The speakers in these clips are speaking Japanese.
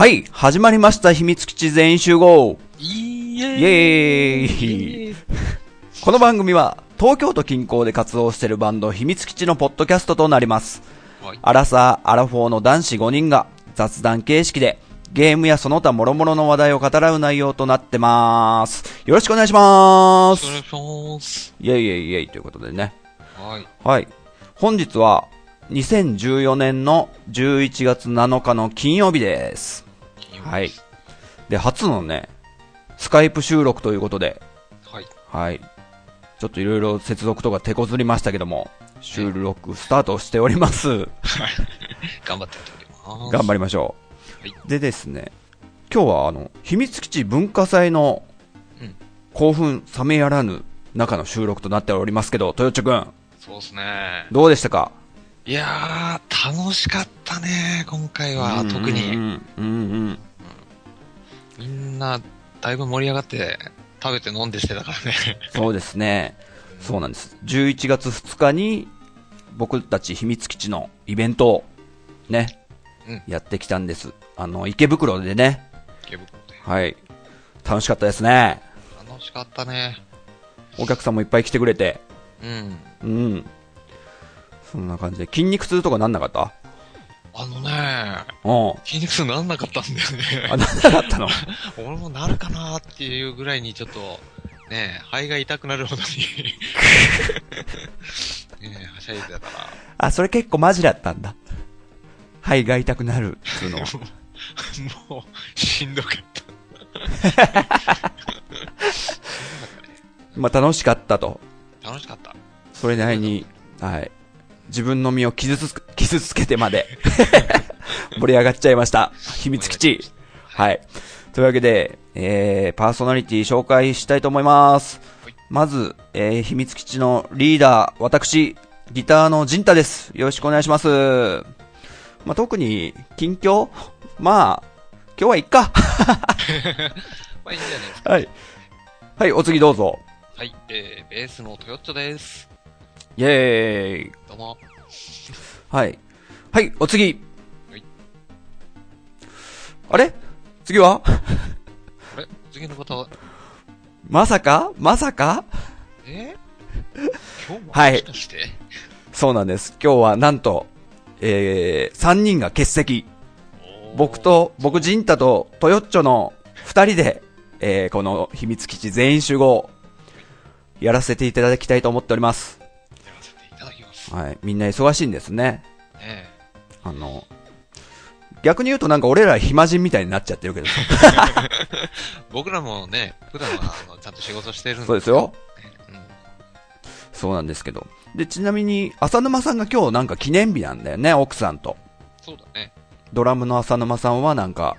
はい、始まりました、秘密基地全員集合イエイエーイ この番組は、東京都近郊で活動しているバンド、秘密基地のポッドキャストとなります。はい。アラサー、アラフォーの男子5人が、雑談形式で、ゲームやその他諸々の話題を語らう内容となってます。よろしくお願いしますお願いします。イェイイェイイェイということでね。はい。はい。本日は、2014年の11月7日の金曜日です。はい。で、初のね、スカイプ収録ということで、はい。はい。ちょっといろいろ接続とか手こずりましたけども、収録スタートしております。頑張ってやっております。頑張りましょう。はいでですね、今日はあの、秘密基地文化祭のうん興奮冷めやらぬ中の収録となっておりますけど、豊地くん、そうですね。どうでしたか？いやー、楽しかったね、今回は。特うに。んうんうん。みんな、だいぶ盛り上がって、食べて飲んでしてたからね。そうですね。そうなんです。11月2日に、僕たち秘密基地のイベントを、ね、うんやってきたんです。あの、池袋でね、池袋で。はい。楽しかったですね。楽しかったね。お客さんもいっぱい来てくれて、うん。うん。そんな感じで、筋肉痛とかなんなかった？あのね、うん。筋肉痛なんなかったんだよあ、ね。なんなかったの？俺もなるかなっていうぐらいにちょっと、ね肺が痛くなるほどに、ねはしゃいでたから。あ、それ結構マジだったんだ。肺が痛くなるっていうのは。もう、しんどかった。まあ楽しかったと。楽しかった。それなりに、はい。自分の身を傷つく、傷つけてまで、盛り上がっちゃいました。秘密基地。はい。というわけで、えー、パーソナリティ紹介したいと思いますはい。まず、えー、秘密基地のリーダー、私、ギターのジンタです。よろしくお願いします。まあ、特に、近況？まあ、今日はいっか。まあいいんじゃないですか。はい。はい、お次どうぞ。はい、えー、ベースのトヨッチョです。イェーイ。どうも。はい。はい、お次。はいあれ？次は？あれ？次の方は、まさか？まさか？え？今日もはいもしかして、そうなんです。今日はなんと、えー、3人が欠席。僕、と、僕、ジンタとトヨッチョの2人で、えー、この秘密基地全員集合、やらせていただきたいと思っております。はい。みんな忙しいんですね。ねあの、逆に言うとなんか俺ら暇人みたいになっちゃってるけど。僕らもね、普段はあのちゃんと仕事してるんで。そうですよ。うん。そうなんですけど。で、ちなみに、浅沼さんが今日なんか記念日なんだよね、奥さんと。そうだね。ドラムの浅沼さんはなんか、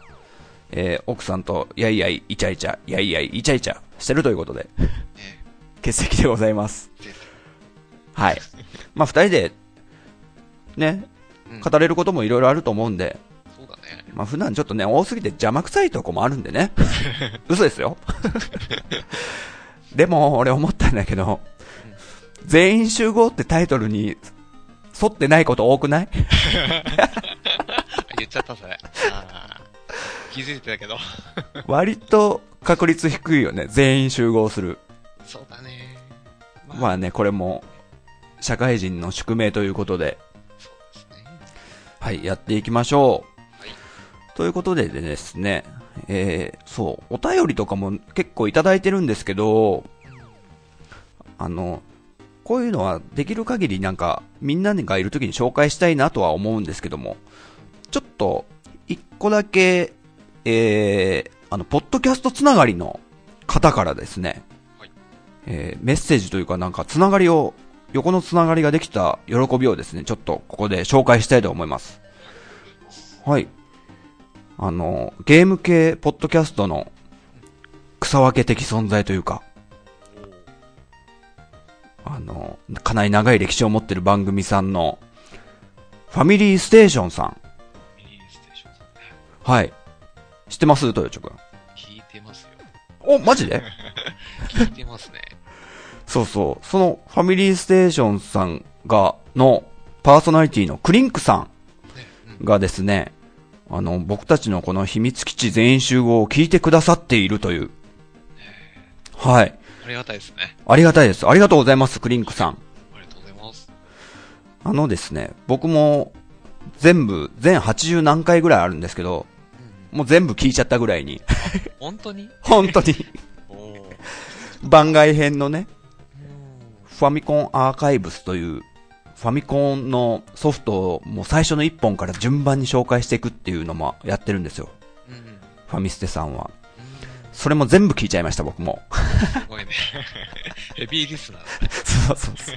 えー、奥さんと、やいやい、イチャイチャ、やいやい、イチャイチャしてるということで、ね欠席でございます。絶はい。まあ、二人で、ね、うん語れることもいろいろあると思うんで、そうだね。まあ、普段ちょっとね、多すぎて邪魔くさいとこもあるんでね。嘘ですよ。でも、俺思ったんだけど、全員集合ってタイトルに沿ってないこと多くない？言っちゃった、それ。気づいてたけど。割と確率低いよね。全員集合する。そうだね。まあね、これも、社会人の宿命ということで。はい、やっていきましょう。はいということでですね、えー、そう、お便りとかも結構いただいてるんですけど、あの、こういうのはできる限りなんか、みんながいる時に紹介したいなとは思うんですけども、ちょっと、一個だけ、えー、あの、ポッドキャストつながりの方からですね、はいえー、メッセージというかなんかつながりを、横のつながりができた喜びをですね、ちょっとここで紹介したいと思います。はい。あの、ゲーム系ポッドキャストの草分け的存在というか、あの、かなり長い歴史を持ってる番組さんの、ファミリーステーションさん。ミニステーションさんね。はい。知ってます？トヨチョくん。聞いてますよ。お、マジで？聞いてますね。そうそう。そのファミリーステーションさんが、のパーソナリティのクリンクさんがですね、あの、僕たちのこの秘密基地全員集合を聞いてくださっているという。はい。ありがたいですね。ありがたいです。ありがとうございます、クリンクさん。ありがとうございます。あのですね、僕も全部、全80何回ぐらいあるんですけど、もう全部聞いちゃったぐらいに、本当に？本当に番外編のね、うんファミコンアーカイブスという、ファミコンのソフトをもう最初の1本から順番に紹介していくっていうのもやってるんですよ。うんうんファミステさんは。それも全部聞いちゃいました、僕も。すごいね。ヘビーリスナー。そうそうそう。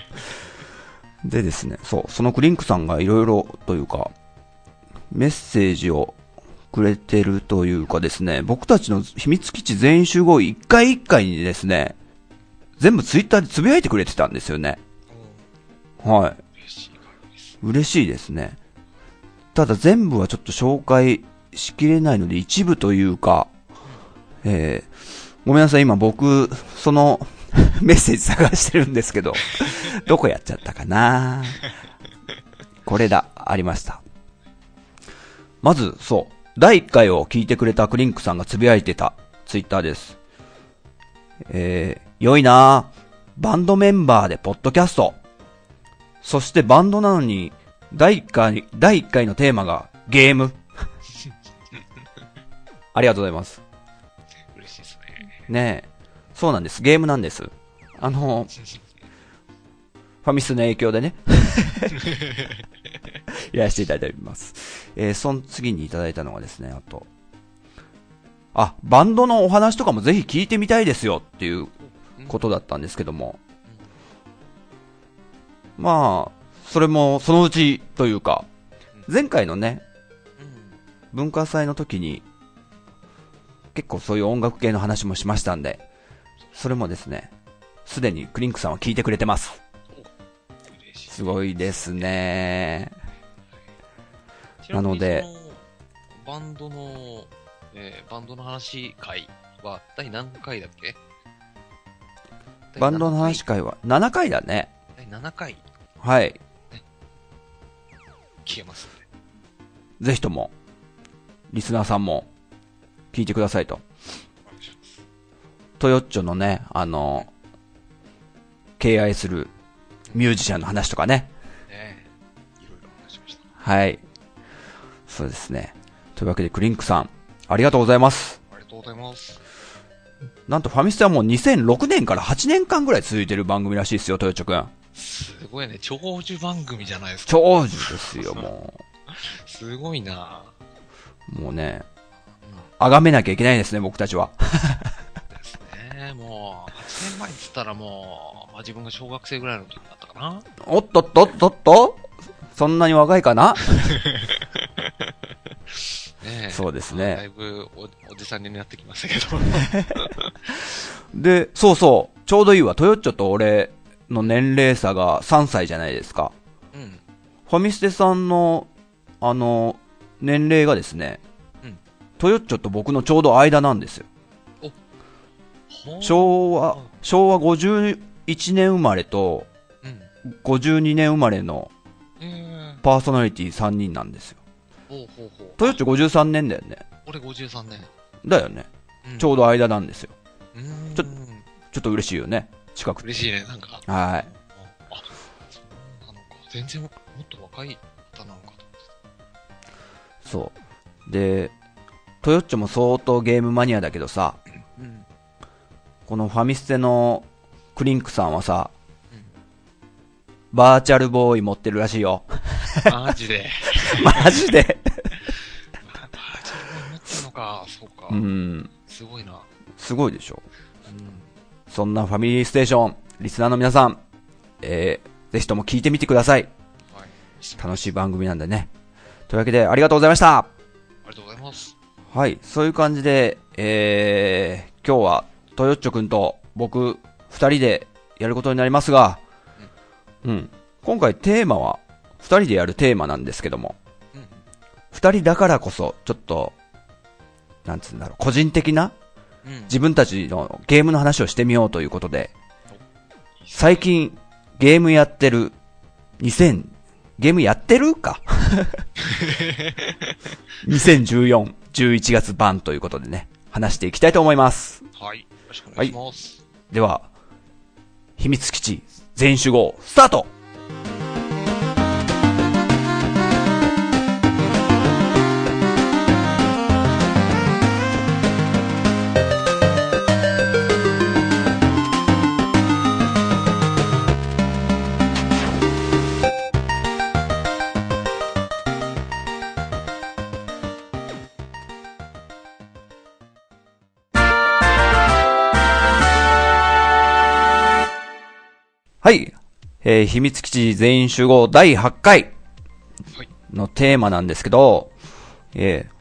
でですね、そう、そのクリンクさんがいろいろというか、メッセージをくれてるというかですね、僕たちの秘密基地全員集合一回一回にですね、全部ツイッターでつぶやいてくれてたんですよね。はい。嬉しいです。ね。ただ全部はちょっと紹介しきれないので一部というか、えー、ごめんなさい、今僕、その メッセージ探してるんですけど、どこやっちゃったかなこれだ、ありました。まず、そう、第1回を聞いてくれたクリンクさんがつぶやいてたツイッターです。えー、良いなぁバンドメンバーでポッドキャスト。そしてバンドなのに、第1回、第1回のテーマがゲーム。ありがとうございます。嬉しいですね。ねえ。そうなんです。ゲームなんです。あの、ファミスの影響でね。やらせていただいております。えー、その次にいただいたのがですね、あと。あ、バンドのお話とかもぜひ聞いてみたいですよっていうことだったんですけども。まあ、それもそのうちというか、前回のね、うん。文化祭の時に、結構そういう音楽系の話もしましたんで、それもですね、すでにクリンクさんは聞いてくれてます。すごいですね。ちなのでバンドの、えーバンドの話会は第何回だっけバンドの話会は？7回だね。第7回はい。聞けますね。ぜひとも、リスナーさんも、聞いてくださいと。トヨッチョのね、あの、敬愛するミュージシャンの話とかね。ねいろいろ話しました。はい。そうですね。というわけで、クリンクさん、ありがとうございます。ありがとうございます。なんとファミステはもう2006年から8年間ぐらい続いてる番組らしいですよ、トヨッチョくん。すごいね、長寿番組じゃないですか。長寿ですよ、も すごいなう。もうね、うん。崇めなきゃいけないですね、僕たちは。ですね。もう、8年前って言ったらもう、まあ、自分が小学生ぐらいの時だったかな。おっとっとっとっとそんなに若いかな？そうですねだいぶお、おじさんになってきましたけど。で、そうそう、ちょうどいいわ、トヨッチョと俺の年齢差が3歳じゃないですか。うん。ファミステさんの、あの、年齢がですね、うんトヨッチョと僕のちょうど間なんですよ。昭和、昭和51年生まれとうん。52年生まれのえー、パーソナリティ3人なんですよ。ほうほうほう。トヨッチョ53年だよね。俺53年。だよね。うん、ちょうど間なんですよ。うーん。ちょちょっと嬉しいよね。近くて。嬉しいね、なんか。はい。あ、そうなのか。全然もっと若い方なのかとそう。で、トヨッチョも相当ゲームマニアだけどさ、思って。うん。このファミステのクリンクさんはさ、うんバーチャルボーイ持ってるらしいよ。マジで。マジで。バーチャルボーイ持ってんのか。そうか。うん。すごいな。すごいでしょ。うん。そんなファミリーステーション、リスナーの皆さん、えー、ぜひとも聞いてみてください。はい。楽しい番組なんでね。というわけで、ありがとうございました。ありがとうございます。はい、そういう感じで、えー、今日は、トヨッチョくんと僕、二人でやることになりますが、うん。今回テーマは、二人でやるテーマなんですけども、うん。二人だからこそ、ちょっと、なんつうんだろう、個人的なうん。自分たちのゲームの話をしてみようということで、最近ゲームやってる、2000、ゲームやってる？か2014、11月版ということでね、話していきたいと思います。はい。よろしくお願いします。では、秘密基地全員集合、スタート。はい。えー秘密基地全員集合第8回はいのテーマなんですけど、えー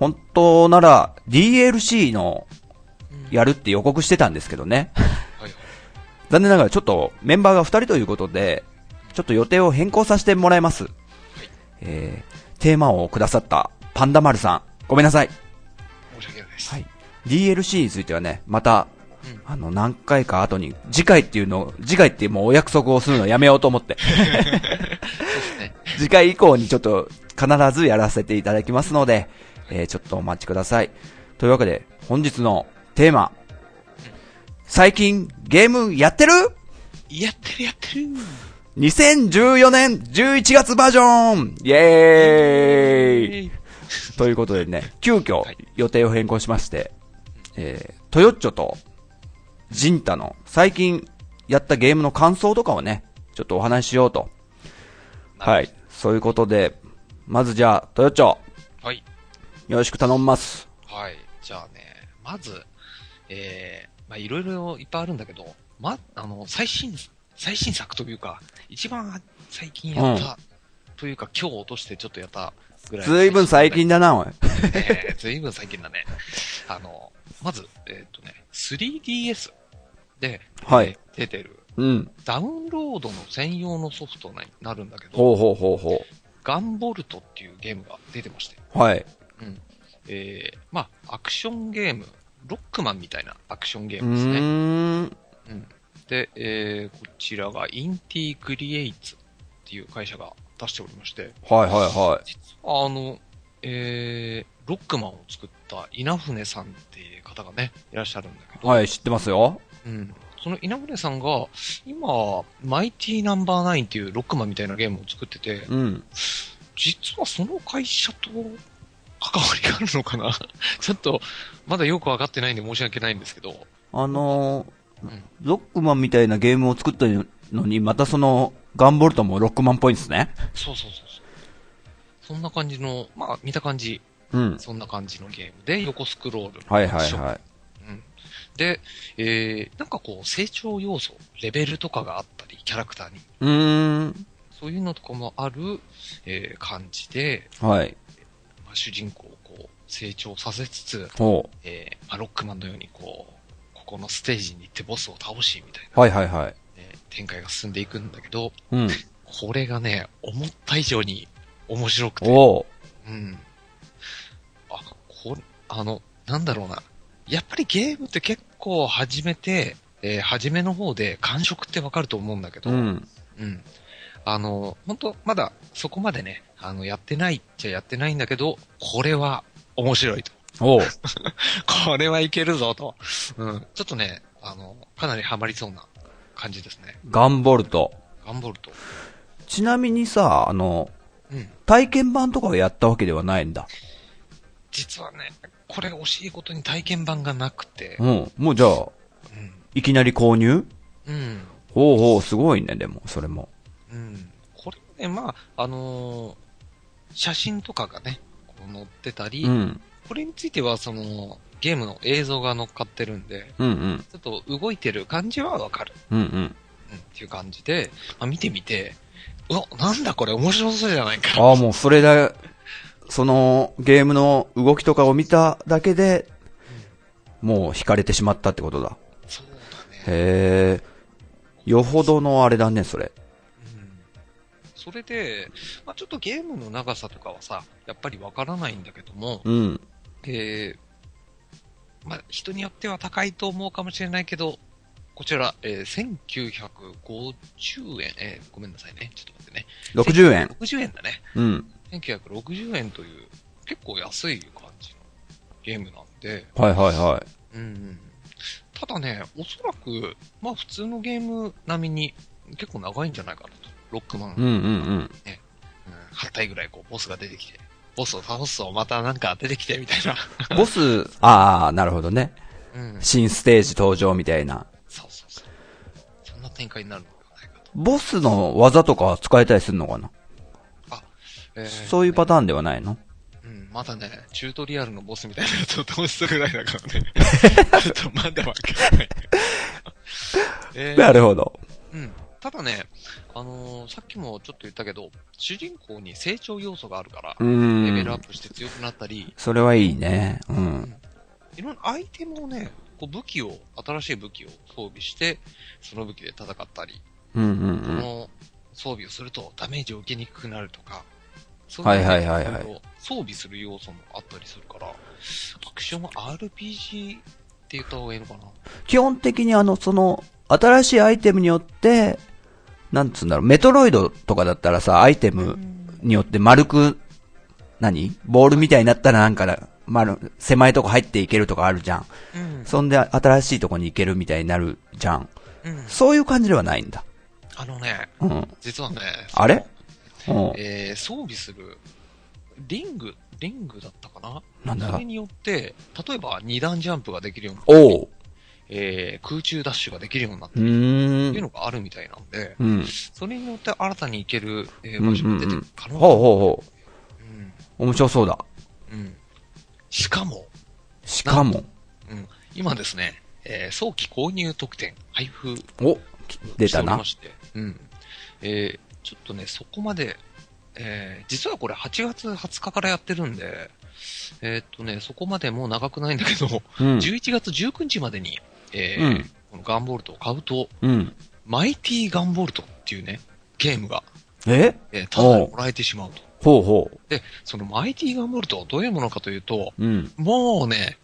本当なら DLC のやるって予告してたんですけどね。はい。残念ながらちょっとメンバーが2人ということで、ちょっと予定を変更させてもらいます。えーテーマをくださったパンダ丸さん、ごめんなさい。申し訳ないです。はい。DLC についてはね、また、うんあの、何回か後に、次回っていうのを、次回ってもうお約束をするのをやめようと思って。次回以降にちょっと必ずやらせていただきますので、えーちょっとお待ちください。というわけで、本日のテーマ。最近ゲームやってる？やってるやってる ?2014 年11月バージョンイェーイということでね、急遽はい予定を変更しまして、えー、トヨッチョとジンタの最近やったゲームの感想とかをね、ちょっとお話ししようと。はい。そういうことで、まずじゃあ、トヨッチョ、はい。よろしく頼みます。はい。じゃあね、まず、えー、まあいろいろいっぱいあるんだけど、ま、あの、最新、最新作というか、一番最近やった、というか今日落としてちょっとやったぐらい。ずいぶん最近だな、おい。えー、ずいぶん最近だね。あの、まず、えっ、とね、3DS で、はいえー出てる、うん。ダウンロードの専用のソフトになるんだけど、ほうほうほうほガンボルトっていうゲームが出てまして、う。はい。うん。えー、まあ、アクションゲーム、ロックマンみたいなアクションゲうームですね。ーん。うん。で、えー、こちらがインティクリエイツっていう会社が出しておりまして、はいはいは実はあの、えー、ロックマンを作った稲船さんっていう方がね、いらっしゃるんだけい。ど、はい、知ってますよ。うん。その稲船さんが、今、マイティナンバーナインっていうロックマンみたいなゲームを作ってて、うん。実はその会社と関わりがあるのかな？ちょっと、まだよくわかってないんで申し訳ないんですけど、あのーうんロックマンみたいなゲームを作ったのに、またその、ガンボルトもロックマンっぽいんですね。そうそうそうそう。そんな感じの、まあ見た感じ、うん。そんな感じのゲームで、横スクロールのはいはいはい。うん。で、えー、なんかこう、成長要素、レベルとかがあったり、キャラクターに。うーん。そういうのとかもある、えー、感じで、はい。まあ、主人公をこう、成長させつつ、ほえー、まあ、ロックマンのようにこう、ここのステージに行ってボスを倒し、みたいな、う。はいはいはい。えー展開が進んでいくんだけど、うん。これがね、思った以上に面白くて、おう。うん。あ、の、なんだろうな。やっぱりゲームって結構始めて、えー初めの方で感触ってわかると思うんだけど、うん。うん。あの、本当まだそこまでね、あの、やってないっちゃやってないんだけど、これは面白いと。おう。これはいけるぞと。うん。ちょっとね、あの、かなりハマりそうな感じですね。ガンボルト。ガンボルト。ちなみにさ、あの、うん。体験版とかをやったわけではないんだ。実はね、これ惜しいことに体験版がなくて、うん。もうじゃあ、うん。いきなり購入？うん。ほうほう、すごいね、でも、それも。うん。これね、まあ、あのー写真とかがね、こう載ってたり、うん。これについてはその、ゲームの映像が乗っかってるんで、うんうん。ちょっと動いてる感じはわかる。うんうん。うん。っていう感じで、まあ、見てみて、うわ、なんだこれ面白そうじゃないか。ああ、もうそれだ、そのゲームの動きとかを見ただけで、もう惹かれてしまったってことだ。そうだね。へえ。よほどのあれだね、それ。うん。それで、まあ、ちょっとゲームの長さとかはさ、やっぱりわからないんだけども、うん。えー、まあ、人によっては高いと思うかもしれないけど、こちら、えー、1950円、えー、ごめんなさいね。ちょっと待ってね。60円。60円だね。うん。1960円という結構安い感じのゲームなんで、はいはいはうんうん。ただね、おそらく、まあ普通のゲーム並みに結構長いんじゃないかなと。ロックマン、い。うんうんうん。うん、8体ぐらいこうボスが出てきて、ボスを倒すとまたなんか出てきてみたいな。ボス、ああ、なるほどね。うん。新ステージ登場みたいな。そうそうそう。そんな展開になるのではないかと。ボスの技とかは使えたりするのかな？えーそういうパターンではないの？うん、まだね、チュートリアルのボスみたいなやつを倒したぐらいだからね。ちょっとまだわかんない。えーなるほど。うん。ただね、あのーさっきもちょっと言ったけど、主人公に成長要素があるからレベルアッん。プして強くなったり、それはいいね。うん。いろんなアイテムをね、こう武器を、新しい武器を装備して、その武器で戦ったり、うんうんうん。この装備をするとダメージを受けにくくなるとか、そうはいはいはいはいろろ装備する要素もあったりするから、アクション RPG って言った方がいいのかな基本的にあの、その、新しいアイテムによって、なんつうんだろう、メトロイドとかだったらさ、アイテムによって丸く、何？ボールみたいになったらなんか、丸、狭いとこ入っていけるとかあるじゃん。うん。そんで新しいとこに行けるみたいになるじゃん。うん。そういう感じではないんだ。あのね、うん。実はね、あれ？うん。えー、装備する、リング、リングだったかな？なんだ？それによって、例えば二段ジャンプができるようになったり。えー、空中ダッシュができるようになったうり、ってー。いうんのがあるみたいなんで、うん。それによって新たに行ける、えー、場所が出てくる可能ほうほうほうん。う。面白そうだ。うん。しかも、しかも。うん。今ですね、えー、早期購入特典、配布お、出しておたして、うん。えー、ちょっとね、そこまで、えー、実はこれ8月20日からやってるんで、えーっとね、そこまでもう長くないんだけど、うん。11月19日までに、えーうんこのガンボルトを買うと、うん。マイティガンボルトっていうね、ゲームが、え？えーただでもらえてしまうと。ほうほで、そのマイティガンボルトはどういうものかというと、う。うん。もうね、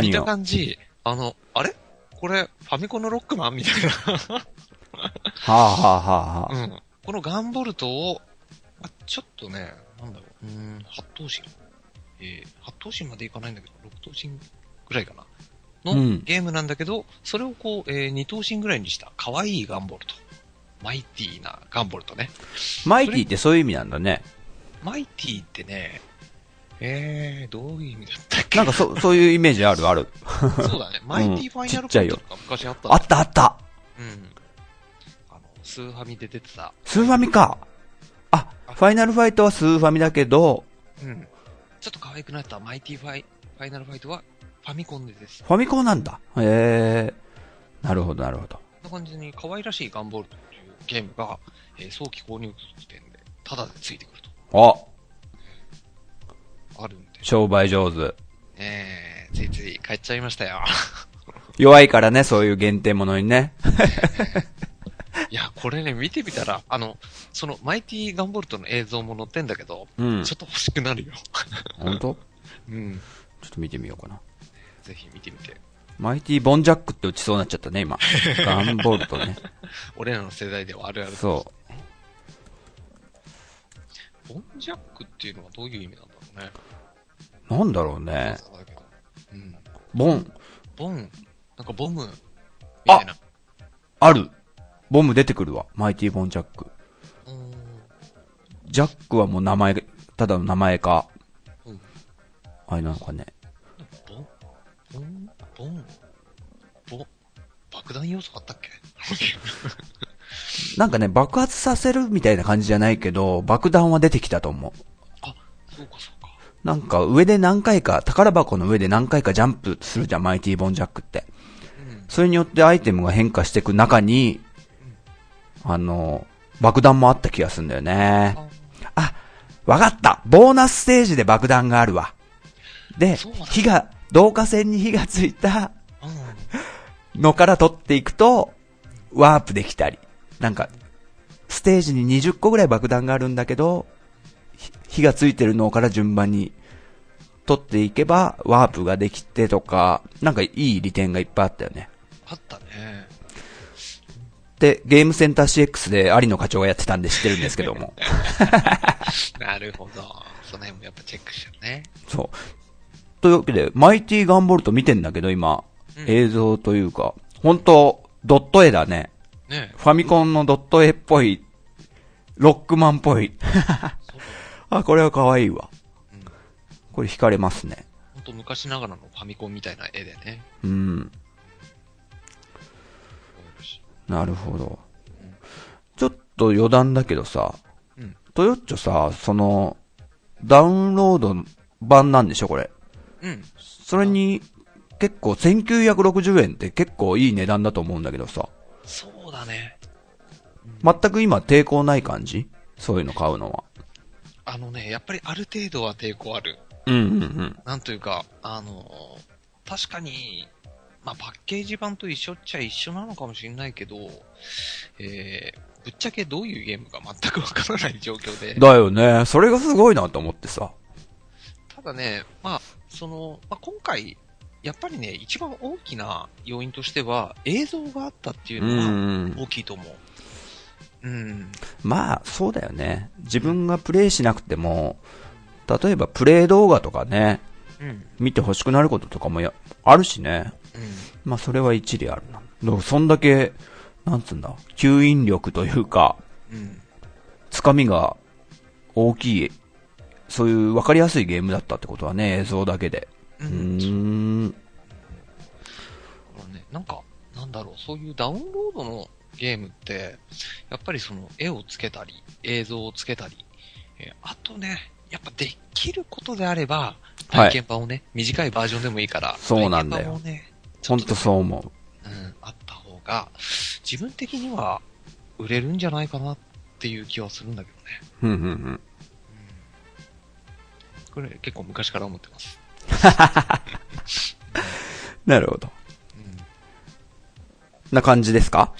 見た。感じ、あの、あれ？これ、ファミコンのロックマン？みたいはあはあはあはな。うん。このガンボルトを、まちょっとね、なんだろう、うーん、八頭身。えー、八頭身までいかないんだけど、六頭身ぐらいかな。の、うんゲームなんだけど、それをこう、えー、二頭身ぐらいにした可愛いガンボルト。マイティなガンボルトね。マイティってそういう意味なんだね。マイティってね、えー、どういう意味だったっけ？なんかそ、そういうイメージあるある。そうだね。マイティファイナルファイトとか昔あったあったあった。うん。スーファミで出てた。スーファミか。あ、ファイナルファイトはスーファミだけど、うん。ちょっと可愛くなったマイティファイ、ファイナルファイトはファミコンでです。ファミコンなんだ。へえ。なるほどなるほど。こんな感じに可愛らしいガンボルトというゲームが、えー早期購入時点で、タダでついてくるあ、と、あるんで。商売上手。えー、ついつい買っちゃいましたよ。弱いからね、そういう限定ものにね。いや、これね、見てみたら、あの、その、マイティガンボルトの映像も載ってんだけど、うんちょ。っと欲しくなるよ。本当？うん。ちょっと見てみようかな。ぜひ見てみて。マイティボンジャックって打ちそうになっちゃったね、今。ガンボルトね。俺らの世代ではあるある。そボンジャックっていうのはどういう意味なんだろうね。う。なんだろうね。うん。ボン、ボン、なんかボム、みたいな。ある。ボム出てくるわ。マイティボンジャック。ジャックはもう名前、ただの名前か。うんあれなのかね。ボン、ボン、ボン、ボ、爆弾要素あったっけ？なんかね、爆発させるみたいな感じじゃないけど、爆弾は出てきたと思う。あ、そうかそうか。なんか上で何回か、宝箱の上で何回かジャンプするじゃん、マイティボンジャックって。うん。それによってアイテムが変化していく中に、あの、爆弾もあった気がするんだよね。ああ、わかったボーナスステージで爆弾があるわ。で火が、導火線に火がついたうん。のから取っていくと、ワープできたり。なんか、ステージに20個ぐらい爆弾があるんだけど、ひ火がついてるのから順番に取っていけば、ワープができてとか、なんかいい利点がいっぱいあったよね。あったね。ってゲームセンター CX で有野課長がやってたんで知ってるんですけども。なるほど。その辺もやっぱチェックしようね。そう。というわけで、マイティガンボルト見てんだけど今、うん映像というか、本当ドット絵だね。ねファミコンのドット絵っぽい、ロックマンっぽい。あ、これは可愛いわ。うん。これ惹かれますね。ほんと昔ながらのファミコンみたいな絵でね。うん。なるほど。ちょっと余談だけどさ、うん。トヨッチョさ、その、ダウンロード版なんでしょこれ。うん。それに、結構1960円って結構いい値段だと思うんだけどさ、そうだね。全く今抵抗ない感じ？そういうの買うのは。あのね、やっぱりある程度は抵抗ある。うんうんうん。なんというか、あのー確かに、まあ、パッケージ版と一緒っちゃ一緒なのかもしれないけど、えー、ぶっちゃけどういうゲームか全くわからない状況で、だよね。それがすごいなと思ってさ。ただね、まあ、その、まあ、今回、やっぱりね、一番大きな要因としては、映像があったっていうのんが大きいと思う。うん。まあ、そうだよね。自分がプレイしなくても、例えばプレイ動画とかね、うん。見て欲しくなることとかもや、あるしね。うん。まあ、それは一理あるな。だからそんだけ、なんつうんだ、吸引力というか、うん。つかみが大きい、そういう分かりやすいゲームだったってことはね、映像だけで。うん。ん。だからね、なんか、なんだろう、そういうダウンロードのゲームって、やっぱりその絵をつけたり、映像をつけたり、えーあとね、やっぱできることであれば、はい体験版をね、短いバージョンでもいいから、そうなんだよ体験版をね、ほんとそう思うん、あった方が、自分的には売れるんじゃないかなっていう気はするんだけどね。う。うんうんうん。これ結構昔から思ってます。なるほど。うん。な感じですか？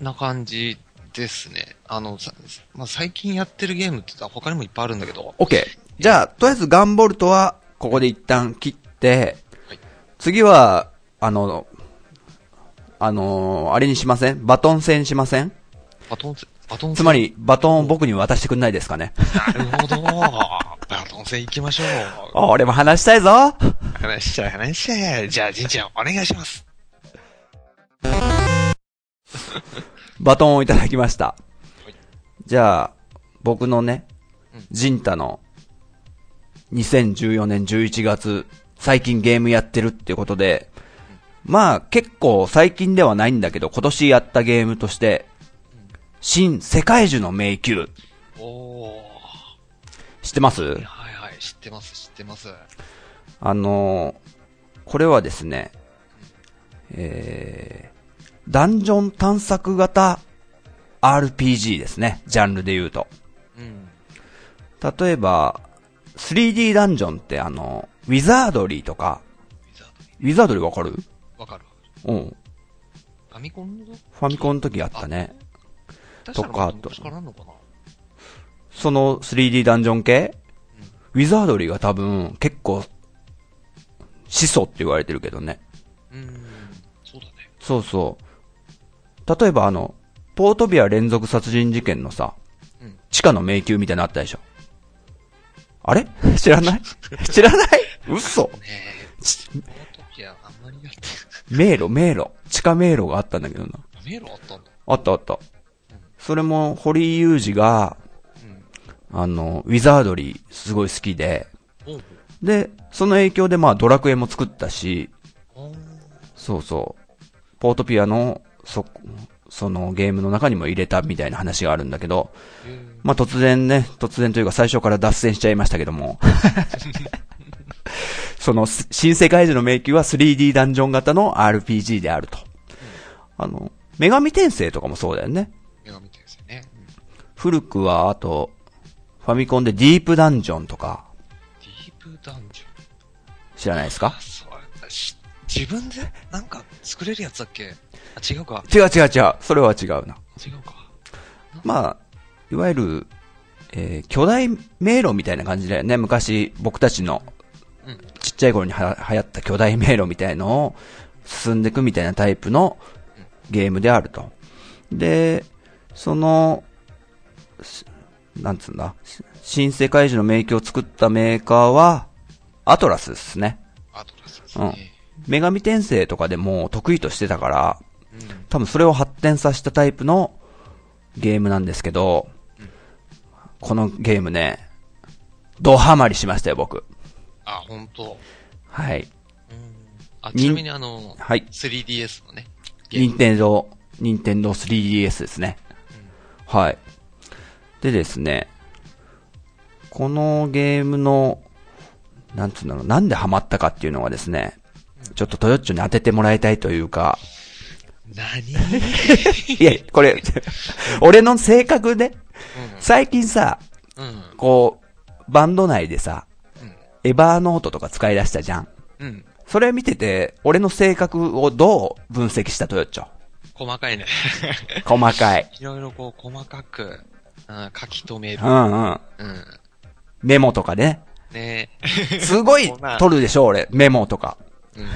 な感じですね。あの、さまあ、最近やってるゲームって他にもいっぱいあるんだけど、?OK。じゃあ、とりあえずガンボルトは、ここで一旦切って、はい次は、あの、あのーあれにしません？バトン戦しません？バトンせ、バトン戦つま、り、バトンを僕に渡してくんないですかね？なるほど。バトン戦行きましょう。俺も話したいぞ話しちゃう、話しちゃう。じゃあ、じんちゃん、お願いします。バトンをいただきましたはい。じゃあ、僕のねうん、ジンタの2014年11月、最近ゲームやってるっていうことで、まあ結構最近ではないんだけど、今年やったゲームとして、新世界樹の迷宮、おー。知ってます？はいはい、知ってます、知ってます。あのーこれはですね、えー、ダンジョン探索型 RPG ですね、ジャンルで言うと。うん。例えば、3D ダンジョンってあの、ウィザードリーとか、ウィザードリーわかる？わかる。うん。ファミコンのファミコンの時あったね。とかあとその 3D ダンジョン系、ウィザードリーが多分結構、始祖って言われてるけどね。うん。そうだね。そうそう。例えばあの、ポートビア連続殺人事件のさ、うん。地下の迷宮みたいなのあったでしょ。あれ？知らない？知らない？嘘ねえ、この時はあんまりやって、迷路、迷路。地下迷路があったんだけどな。迷路あったんだ。あったあった。それも、堀井雄二が、うん。あの、ウィザードリー、すごい好きで、で、その影響でまあドラクエも作ったし、そうそう、ポートピアの、そ、そのゲームの中にも入れたみたいな話があるんだけど、まあ突然ね、突然というか最初から脱線しちゃいましたけども、そのす新世界樹の迷宮は 3D ダンジョン型の RPG であると。あの、女神転生とかもそうだよね。女神転生ね。うん古くは、あと、ファミコンでディープダンジョンとか、ディープダンジョン？知らないですか？自分で？なんか作れるやつだっけ？あ、違うか。違う違う違う。それは違うな。違うか。まあ、いわゆる、えー巨大迷路みたいな感じだよね。昔、僕たちのうん。ちっちゃい頃には流行った巨大迷路みたいのを進んでいくみたいなタイプのゲームであると。で、その、しなんつうんだ、し新世界中の迷宮を作ったメーカーは、アトラスですね。アトラスですね。女神転生とかでも得意としてたから、うん。多分それを発展させたタイプのゲームなんですけど、このゲームね、ドハマりしましたよ、僕。あ、本当。はい。うん。あ、ちなみにあの、はい。3DS のね、任天堂、任天堂 3DS ですね。はい。でですね、このゲームの、なんつうんだろう、なんでハマったかっていうのはですね、ちょっとトヨッチョに当ててもらいたいというか、何？いや、これ、俺の性格ね、最近さ、うん。うん。こう、バンド内でさ、うん。エバーノートとか使い出したじゃん。うん。それ見てて、俺の性格をどう分析したトヨッチョ？細かいね。細かい。いろいろこう、細かく、うん、書き留めるう。んうん。うん。メモとかね。ね すごい取るでしょ、俺。メモとか。うん。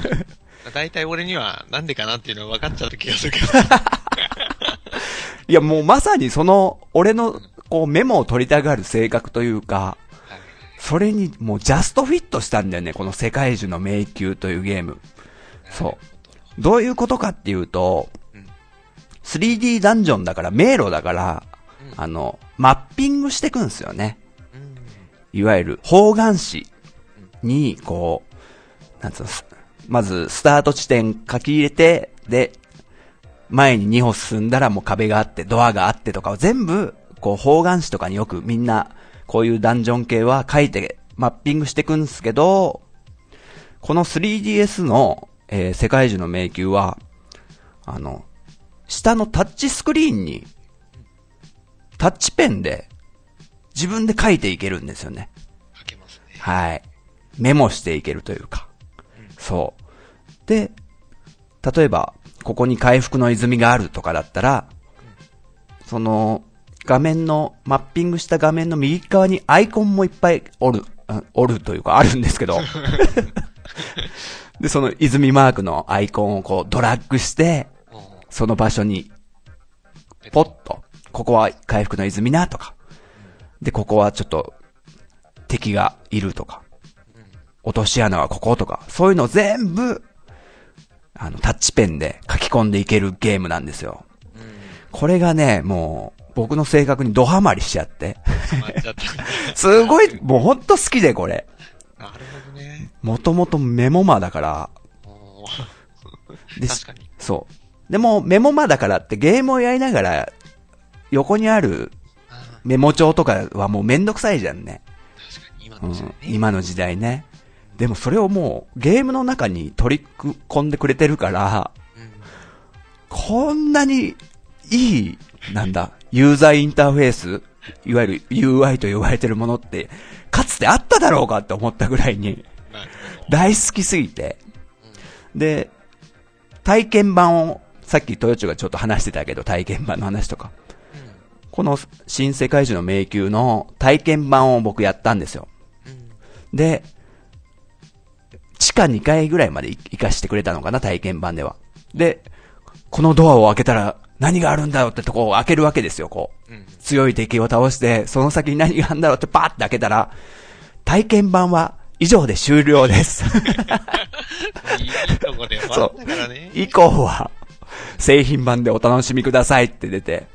大体俺には、なんでかなっていうのは分かっちゃった気がするけど。いや、もうまさにその、俺の、こう、メモを取りたがる性格というか、はいそれにもうジャストフィットしたんだよね、この世界中の迷宮というゲーム。そう。どういうことかっていうと、うん。3D ダンジョンだから、迷路だから、うんあの、マッピングしていくんですよね。うん。いわゆる方眼紙に、こう、なんつうの、すまず、スタート地点書き入れて、で、前に2歩進んだらもう壁があって、ドアがあってとかを全部、こう、方眼紙とかによくみんな、こういうダンジョン系は書いて、マッピングしていくんですけど、この 3DS の、えー世界中の迷宮は、あの、下のタッチスクリーンに、タッチペンで、自分で書いていけるんですよね。書けますね。はい。メモしていけるというか。そう。で、例えば、ここに回復の泉があるとかだったら、その、画面の、マッピングした画面の右側にアイコンもいっぱいおる、あおるというかあるんですけど。で、その泉マークのアイコンをこうドラッグして、うんその場所に、ポッと、ここは回復の泉なとか。で、ここはちょっと、敵がいるとか。落とし穴はこことか。そういうのを全部、あの、タッチペンで書き込んでいけるゲームなんですよ。うん。これがね、もう、僕の性格にドハマりしちゃって。すごい、もうほんと好きで、これ。なるほどね。もともとメモマだから。確かに。そう。でも、メモマだからってゲームをやりながら、横にあるメモ帳とかはもうめんどくさいじゃんね。確かに、今うんの時代ね。、今の時代ね。でもそれをもうゲームの中に取り込んでくれてるから、うん。こんなにいい、なんだ、ユーザーインターフェース、いわゆる UI と呼ばれてるものって、かつてあっただろうかって思ったぐらいに大好きすぎて。で、体験版を、さっきトヨチョがちょっと話してたけど、体験版の話とか。ど。この新世界中の迷宮の体験版を僕やったんですよ。で、地下2階ぐらいまで行かしてくれたのかな、体験版では。で、このドアを開けたら何があるんだよってとこを開けるわけですよ、こう。うん。強い敵を倒して、その先に何があるんだろうってパーって開けたら、体験版は以上で終了です。いいとこで終わったからね。以降は、製品版でお楽しみくださいって出て、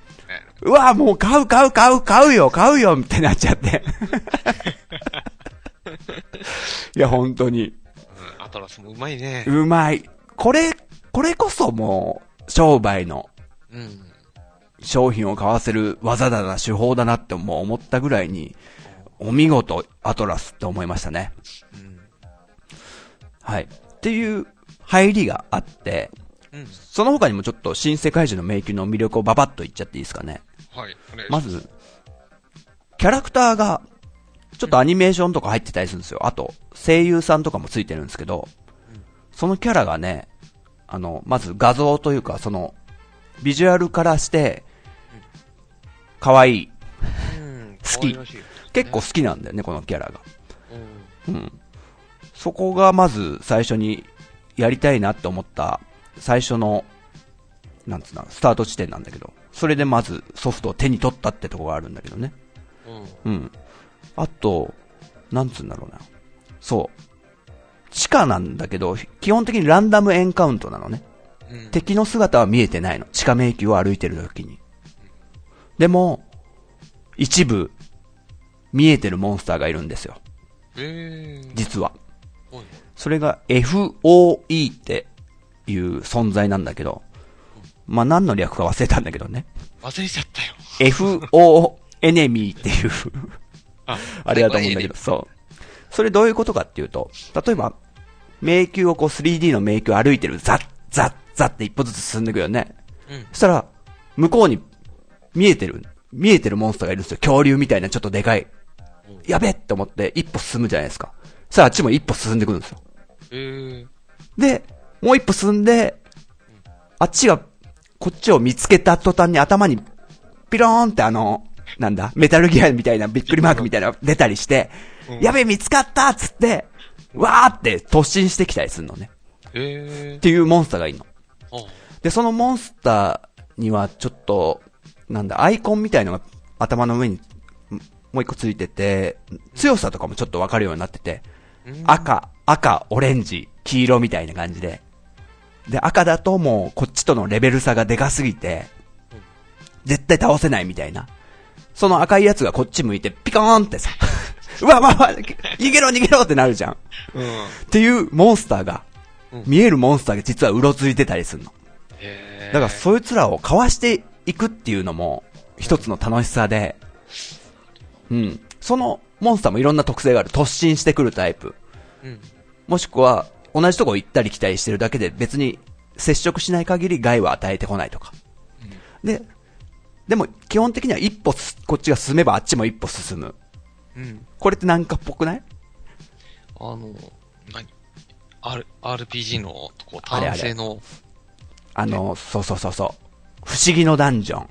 うわもう買う買う買う買うよ買うよってなっちゃって。いや、本当に。うんアトラスもうまいね。うまい。これ、これこそもう、商売のうん。商品を買わせる技だな、手法だなってもう思ったぐらいに、お見事、アトラスって思いましたね。うん。はい。っていう入りがあって、うん。その他にもちょっと新世界中の迷宮の魅力をババッと言っちゃっていいですかね。はい。まず、キャラクターが、ちょっとアニメーションとか入ってたりするんですよ。あと、声優さんとかもついてるんですけど、そのキャラがね、あの、まず画像というか、その、ビジュアルからして、可愛い。うん。好き結構好きなんだよね、このキャラが。うん。うん。そこがまず最初にやりたいなって思った最初の、なんつうの、スタート地点なんだけど、それでまずソフトを手に取ったってとこがあるんだけどね。うん。うん。あと、なんつうんだろうな。そう。地下なんだけど、基本的にランダムエンカウントなのね。うん。敵の姿は見えてないの。地下迷宮を歩いてる時に。でも、一部、見えてるモンスターがいるんですよ。えー。実は。はいそれが FOE っていう存在なんだけど、まあ、何の略か忘れたんだけどね。忘れちゃったよ。FO エネミーっていうあ、あれだと思うんだけど、そう。それどういうことかっていうと、例えば、迷宮をこう 3D の迷宮を歩いてる、ザッ、ザッ、ザッって一歩ずつ進んでいくよね。うん。そしたら、向こうに見えてる、見えてるモンスターがいるんですよ。恐竜みたいなちょっとでかい。やべえって思って一歩進むじゃないですか。さああっちも一歩進んでくるんですよ。えー。で、もう一歩進んで、あっちが、こっちを見つけた途端に頭に、ピローンってあの、なんだ、メタルギアみたいなびっくりマークみたいな出たりして、うんやべえ見つかったっつって、わーって突進してきたりするのね。えっていうモンスターがいるの。で、そのモンスターにはちょっと、なんだ、アイコンみたいのが頭の上に、んもう一個ついてて、強さとかもちょっとわかるようになってて、うん赤、赤、オレンジ、黄色みたいな感じで。で、赤だともうこっちとのレベル差がでかすぎてうん、絶対倒せないみたいな。その赤いやつがこっち向いてピコーンってさ、うわわわ、逃げろ逃げろってなるじゃん。っうん。ていうモンスターがうん、見えるモンスターが実はうろついてたりするの。えー。だからそいつらをかわしていくっていうのも一つの楽しさで、うん。そのモンスターもいろんな特性がある。突進してくるタイプ。うん。もしくは、同じとこ行ったり来たりしてるだけで別に接触しない限り害は与えてこないとか。で、でも基本的には一歩すこっちが進めばあっちも一歩進む。うん。これってなんかっぽくない？あの、何？?R、RPG の、こう、あれあれ単性の、あの、そうそうそうそう。不思議のダンジョン。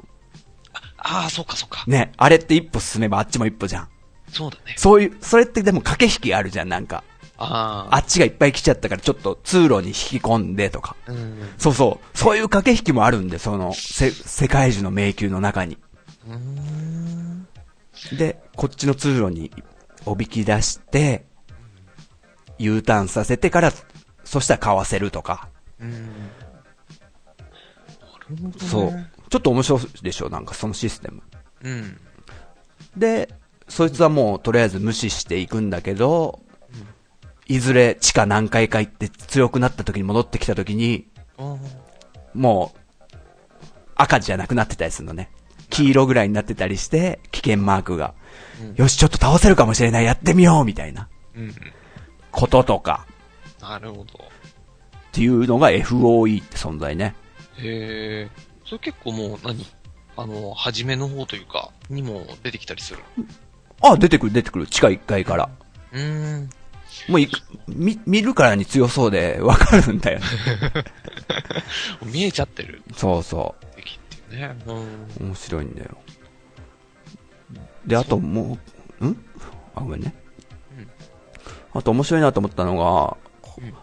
ああ、そうかそうか。ね、あれって一歩進めばあっちも一歩じゃん。そうだね。そういう、それってでも駆け引きあるじゃん、なんか。ああ。あっちがいっぱい来ちゃったからちょっと通路に引き込んでとか。うん。そうそう。そういう駆け引きもあるんで、その、せ、世界中の迷宮の中に。うーん。で、こっちの通路におびき出して、U ターンさせてから、そしたらかわせるとか。うん。ね。そう。ちょっと面白いでしょ、なんかそのシステム。うん。で、そいつはもうとりあえず無視していくんだけど、いずれ地下何回か行って強くなった時に戻ってきた時に、もう、赤じゃなくなってたりするのね。黄色ぐらいになってたりして、危険マークが。うんよし、ちょっと倒せるかもしれない、やってみようみたいなうん。こととか、なるほど。っていうのが FOE って存在ね。へえ。それ結構もう何？あの、初めの方というか、にも出てきたりする。あ、出てくる出てくる。地下1階から。うーん。もう見、見るからに強そうでわかるんだよね。見えちゃってるそうそ敵っていうね。うん。う。面白いんだよ。で、あともう、ん？あ、ごめんね。あと面白いなと思ったのが、うん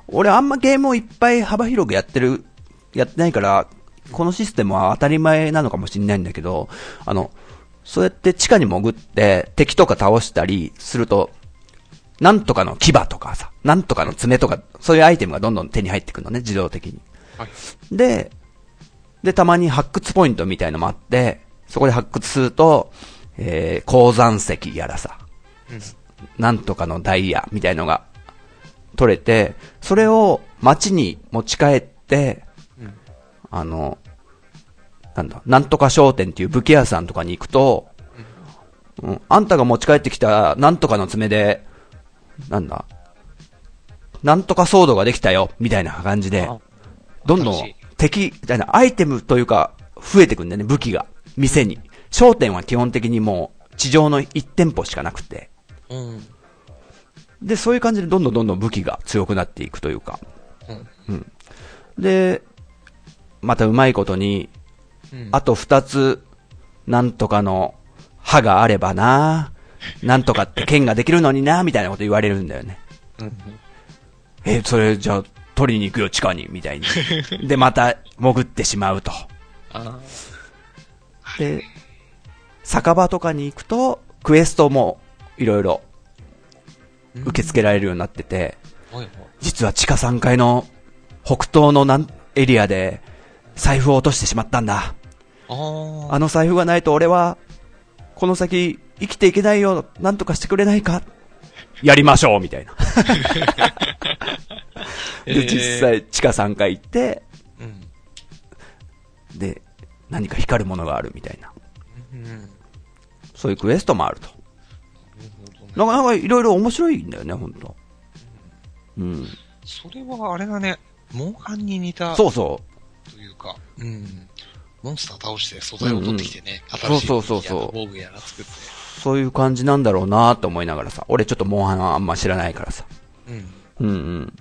俺あんまゲームをいっぱい幅広くやってる、やってないから、このシステムは当たり前なのかもしれないんだけど、あの、そうやって地下に潜って敵とか倒したりすると、なんとかの牙とかさ、なんとかの爪とか、そういうアイテムがどんどん手に入ってくるのね、自動的に。はい。で、で、たまに発掘ポイントみたいのもあって、そこで発掘すると、えー、鉱山石やらさ、うん。なんとかのダイヤみたいのが取れて、それを街に持ち帰って、うん。あの、なんだ、なんとか商店っていう武器屋さんとかに行くと、うん、あんたが持ち帰ってきたなんとかの爪で、なんだ、なんとか騒動ができたよ、みたいな感じであ、どんどん敵、じゃないアイテムというか、増えてくんだよね、武器が。店に。商店は基本的にもう、地上の1店舗しかなくて。うん。で、そういう感じでどんどんどんどん武器が強くなっていくというか。うん。で、またうまいことに、うん。あと二つ、なんとかの歯があればな、なんとかって剣ができるのにな、みたいなこと言われるんだよね。うん。え、それじゃあ取りに行くよ、地下に、みたいに。で、また潜ってしまうと。あで、酒場とかに行くと、クエストもいろいろ受け付けられるようになってて。実は地下3階の北東のなんエリアで財布を落としてしまったんだ。あの財布がないと俺は、この先生きていけないよ、なんとかしてくれないかやりましょうみたいな。で、えー実。際地下3階行って、うん。で、何か光るものがあるみたいな。そういうクエストもあると。なかなかいろいろ面白いんだよね、本当うん。それはあれだね、モンハンに似たそうそというか、うん。モンスター倒して素材を取ってきてね、ん新しいそうそうそう防具やら作って。う。そういう感じなんだろうなと思いながらさ。俺ちょっとモンハンあんま知らないからさ。うん。うんうん。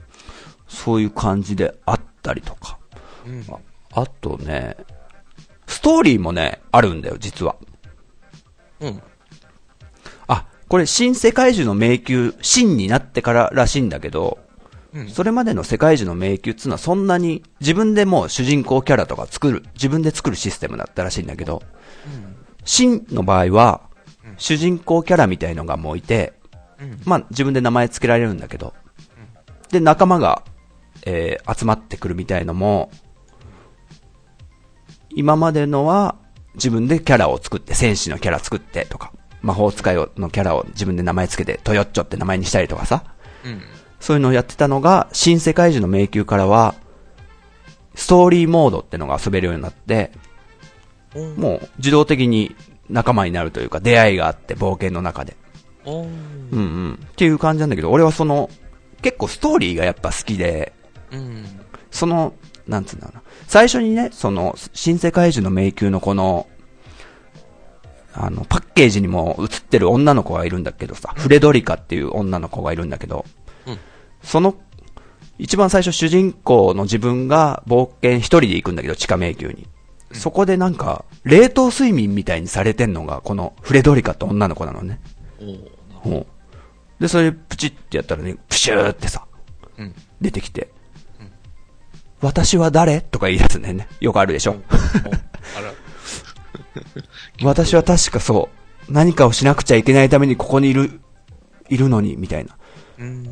そういう感じであったりとか。うん。あとね、ストーリーもね、あるんだよ、実は。うん。あ、これ新世界樹の迷宮、新になってかららしいんだけど、うん。それまでの世界樹の迷宮っつうのはそんなに自分でもう主人公キャラとか作る、自分で作るシステムだったらしいんだけど、新の場合はうん、主人公キャラみたいのがもういて、うん。まあ自分で名前付けられるんだけど、で、仲間が、えー集まってくるみたいのも、今までのは自分でキャラを作って、戦士のキャラ作ってとか、魔法使いのキャラを自分で名前付けて、トヨッチョって名前にしたりとかさ、うん。そういうのをやってたのが、新世界樹の迷宮からは、ストーリーモードってのが遊べるようになって、うん。もう自動的に仲間になるというか、出会いがあって、冒険の中で。うんうん。っていう感じなんだけど、俺はその、結構ストーリーがやっぱ好きで、うん。その、なんつうんだろうな。最初にね、その、新世界樹の迷宮のこの、あの、パッケージにも映ってる女の子がいるんだけどさ、フレドリカっていう女の子がいるんだけど、うんその、一番最初主人公の自分が冒険一人で行くんだけど、地下迷宮に。そこでなんか、冷凍睡眠みたいにされてんのが、このフレドリカって女の子なのね。おで、それプチってやったらね、プシューってさ、ど。うん。出てきて、うん私は誰？とか言い出すんだよね。よくあるでしょ。おあら。私は確かそう、何かをしなくちゃいけないためにここにいる、いるのに、みたいな。うん。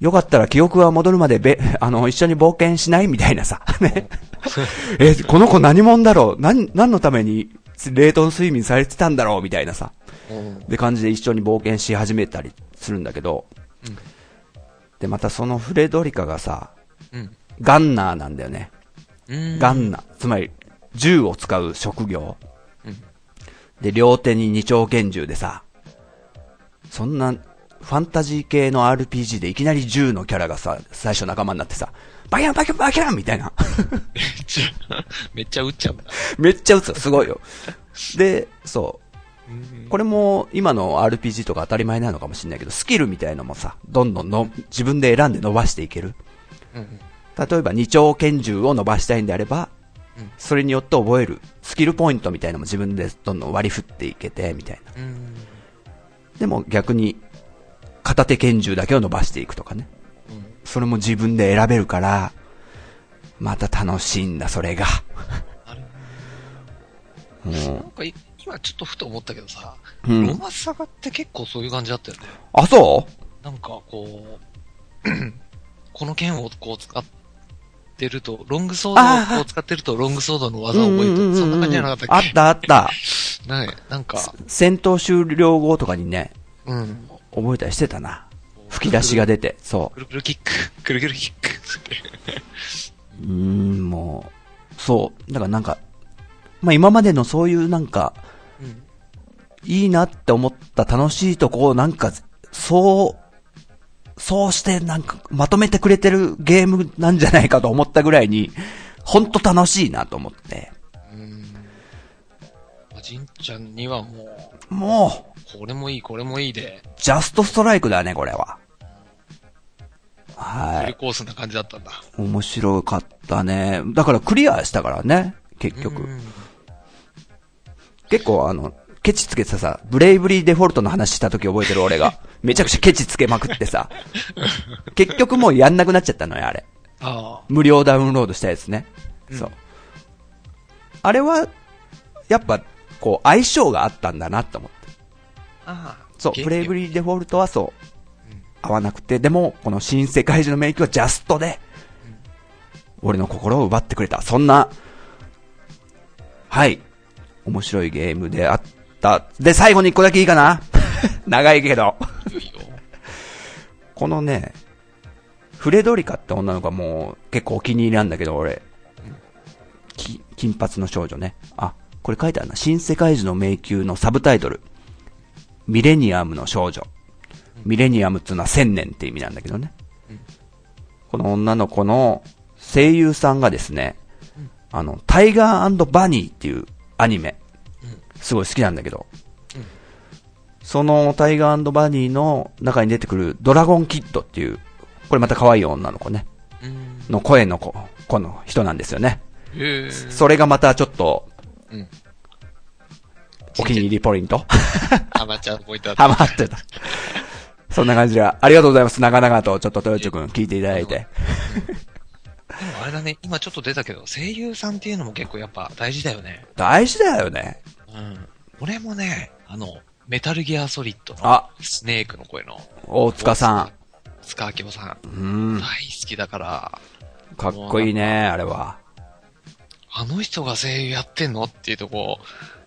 よかったら記憶が戻るまでべ、あの、一緒に冒険しないみたいなさ。ね。え、この子何者だろう？何、何のために冷凍睡眠されてたんだろう？みたいなさ。おーで感じで一緒に冒険し始めたりするんだけど。うんで、またそのフレドリカがさ、うん。ガンナーなんだよね。うん。ガンナー。つまり、銃を使う職業。うん。で、両手に二丁拳銃でさ、そんな、ファンタジー系の RPG でいきなり銃のキャラがさ、最初仲間になってさ、バキャンバキャンバキャンみたいな。めっちゃ、めっちゃ撃っちゃう。めっちゃ撃つよ、すごいよ。で、そう。うんこれも今の RPG とか当たり前なのかもしれないけど、スキルみたいのもさ、どんどんの自分で選んで伸ばしていける。うん。例えば二丁拳銃を伸ばしたいんであれば、うんそれによって覚えるスキルポイントみたいなのも自分でどんどん割り振っていけて、みたいな。うん。でも逆に、片手拳銃だけを伸ばしていくとかね。うん。それも自分で選べるから、また楽しいんだ、それが。うんなんかい、今ちょっとふと思ったけどさ、うんロマサガって結構そういう感じだったよね。あ、そう？なんかこう、この剣をこう使ってると、ロングソードを使ってると、ロングソードの技を覚えると、そんな感じじゃなかったっけ？あったあった。ねなんか、戦闘終了後とかにね、うん。覚えたりしてたな。吹き出しが出て、そくるくるキック、くるくるキックって。う。うーん、もう、そう。だからなんか、まあ今までのそういうなんか、うん。いいなって思った楽しいとこをなんか、そう、そうしてなんかまとめてくれてるゲームなんじゃないかと思ったぐらいに、ほんと楽しいなと思って。うん。まあ、じんちゃんにはもう、もう、これもいい、これもいいで、ジャストストライクだね、これは。はい。フルコースな感じだったんだ。面白かったね。だからクリアしたからね、結局。うん結構あの、ケチつけてさ、ブレイブリーデフォルトの話した時覚えてる俺が。めちゃくちゃケチつけまくってさ。結局もうやんなくなっちゃったのよ、あれ。ああ。無料ダウンロードしたやつね。うんそう。あれは、やっぱ、こう、相性があったんだなと思って。ああ。そう、ゲプレイグリーデフォルトはそううん、合わなくて、でも、この新世界中の迷宮はジャストで、俺の心を奪ってくれた。そんな、はい、面白いゲームであった。で、最後に一個だけいいかな？長いけど。このね、フレドリカって女の子はもう結構お気に入りなんだけど、俺。き金髪の少女ね。あ、これ書いてあるな。新世界中の迷宮のサブタイトル。ミレニアムの少女。ミレニアムっていうのは千年って意味なんだけどね。この女の子の声優さんがですね、あの、タイガーバニーっていうアニメ。すごい好きなんだけど。そのタイガーバニーの中に出てくるドラゴンキッドっていう、これまた可愛い女の子ね。うん。の声の子、この人なんですよね。それがまたちょっと、うん。お気に入りポイント ハマちゃんポイントだハマってた。そんな感じで、ありがとうございます。長々とちょっと豊地くん聞いていただいて。あれだね、今ちょっと出たけど、声優さんっていうのも結構やっぱ大事だよね。大事だよね。うん。俺もね、あの、メタルギアソリッドのあ、スネークの声の大塚さ塚明夫さん、ん。うん。大好きだから、かっこいいね、あれは。あの人が声優やってんのっていうとこ、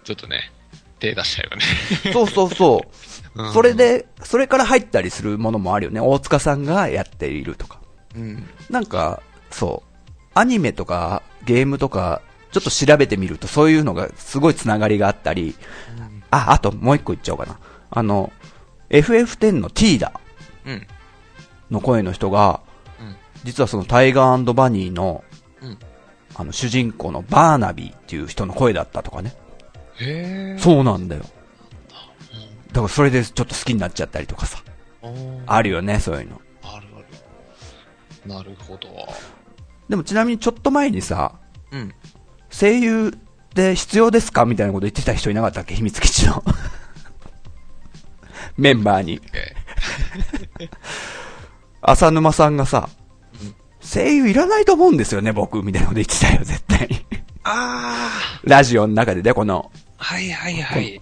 ちょっとね、手出しちゃうよね。そうそうそう。うんそれ、で、それから入ったりするものもあるよね。大塚さんがやっているとか。うん。なんか、そう。アニメとかゲームとか、ちょっと調べてみるとそういうのがすごいつながりがあったり、あ、あともう一個言っちゃおうかな。あの、FF10 のティーダうん。の声の人が、うん。実はそのタイガーバニーの、うん。あの主人公のバーナビーっていう人の声だったとかね。へえ。そうなんだよ。だからそれでちょっと好きになっちゃったりとかさ。うん。あるよね、そういうの。あるある。なるほど。でもちなみにちょっと前にさ、うん。声優って必要ですか？みたいなこと言ってた人いなかったっけ？秘密基地の。メンバーに。え浅沼さんがさうん、声優いらないと思うんですよね、僕、みたいなこと言ってたよ、絶対に。あラジオの中でね、この。あ、はいはいはい。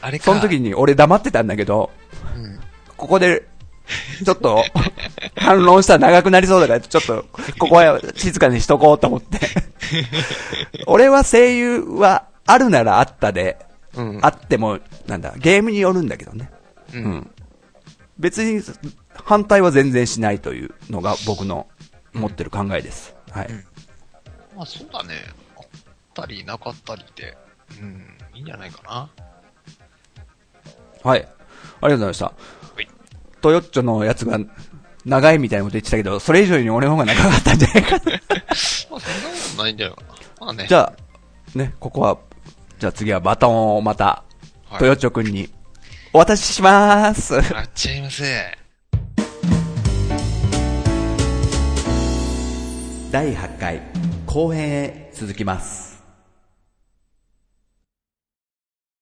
あれか。その時に俺黙ってたんだけど、うん。ここで、ちょっと、反論したら長くなりそうだから、ちょっと、ここは静かにしとこうと思って。俺は声優はあるならあったで、うん。あっても、なんだ、ゲームによるんだけどね。う。うんん。別に、反対は全然しないというのが僕の持ってる考えです。はい。うんまあそうだね。あったりなかったりで、うん、いいんじゃないかな。はい。ありがとうございました。はい。トヨッチョのやつが長いみたいなこと言ってたけど、それ以上に俺の方が長かったんじゃないかな。まあそんなことないんじゃないかな。まあね。じゃあ、ね、ここは、じゃあ次はバトンをまた、はいトヨッチョくんにお渡ししまーす。やっちゃいます。第8回後編へ続きます。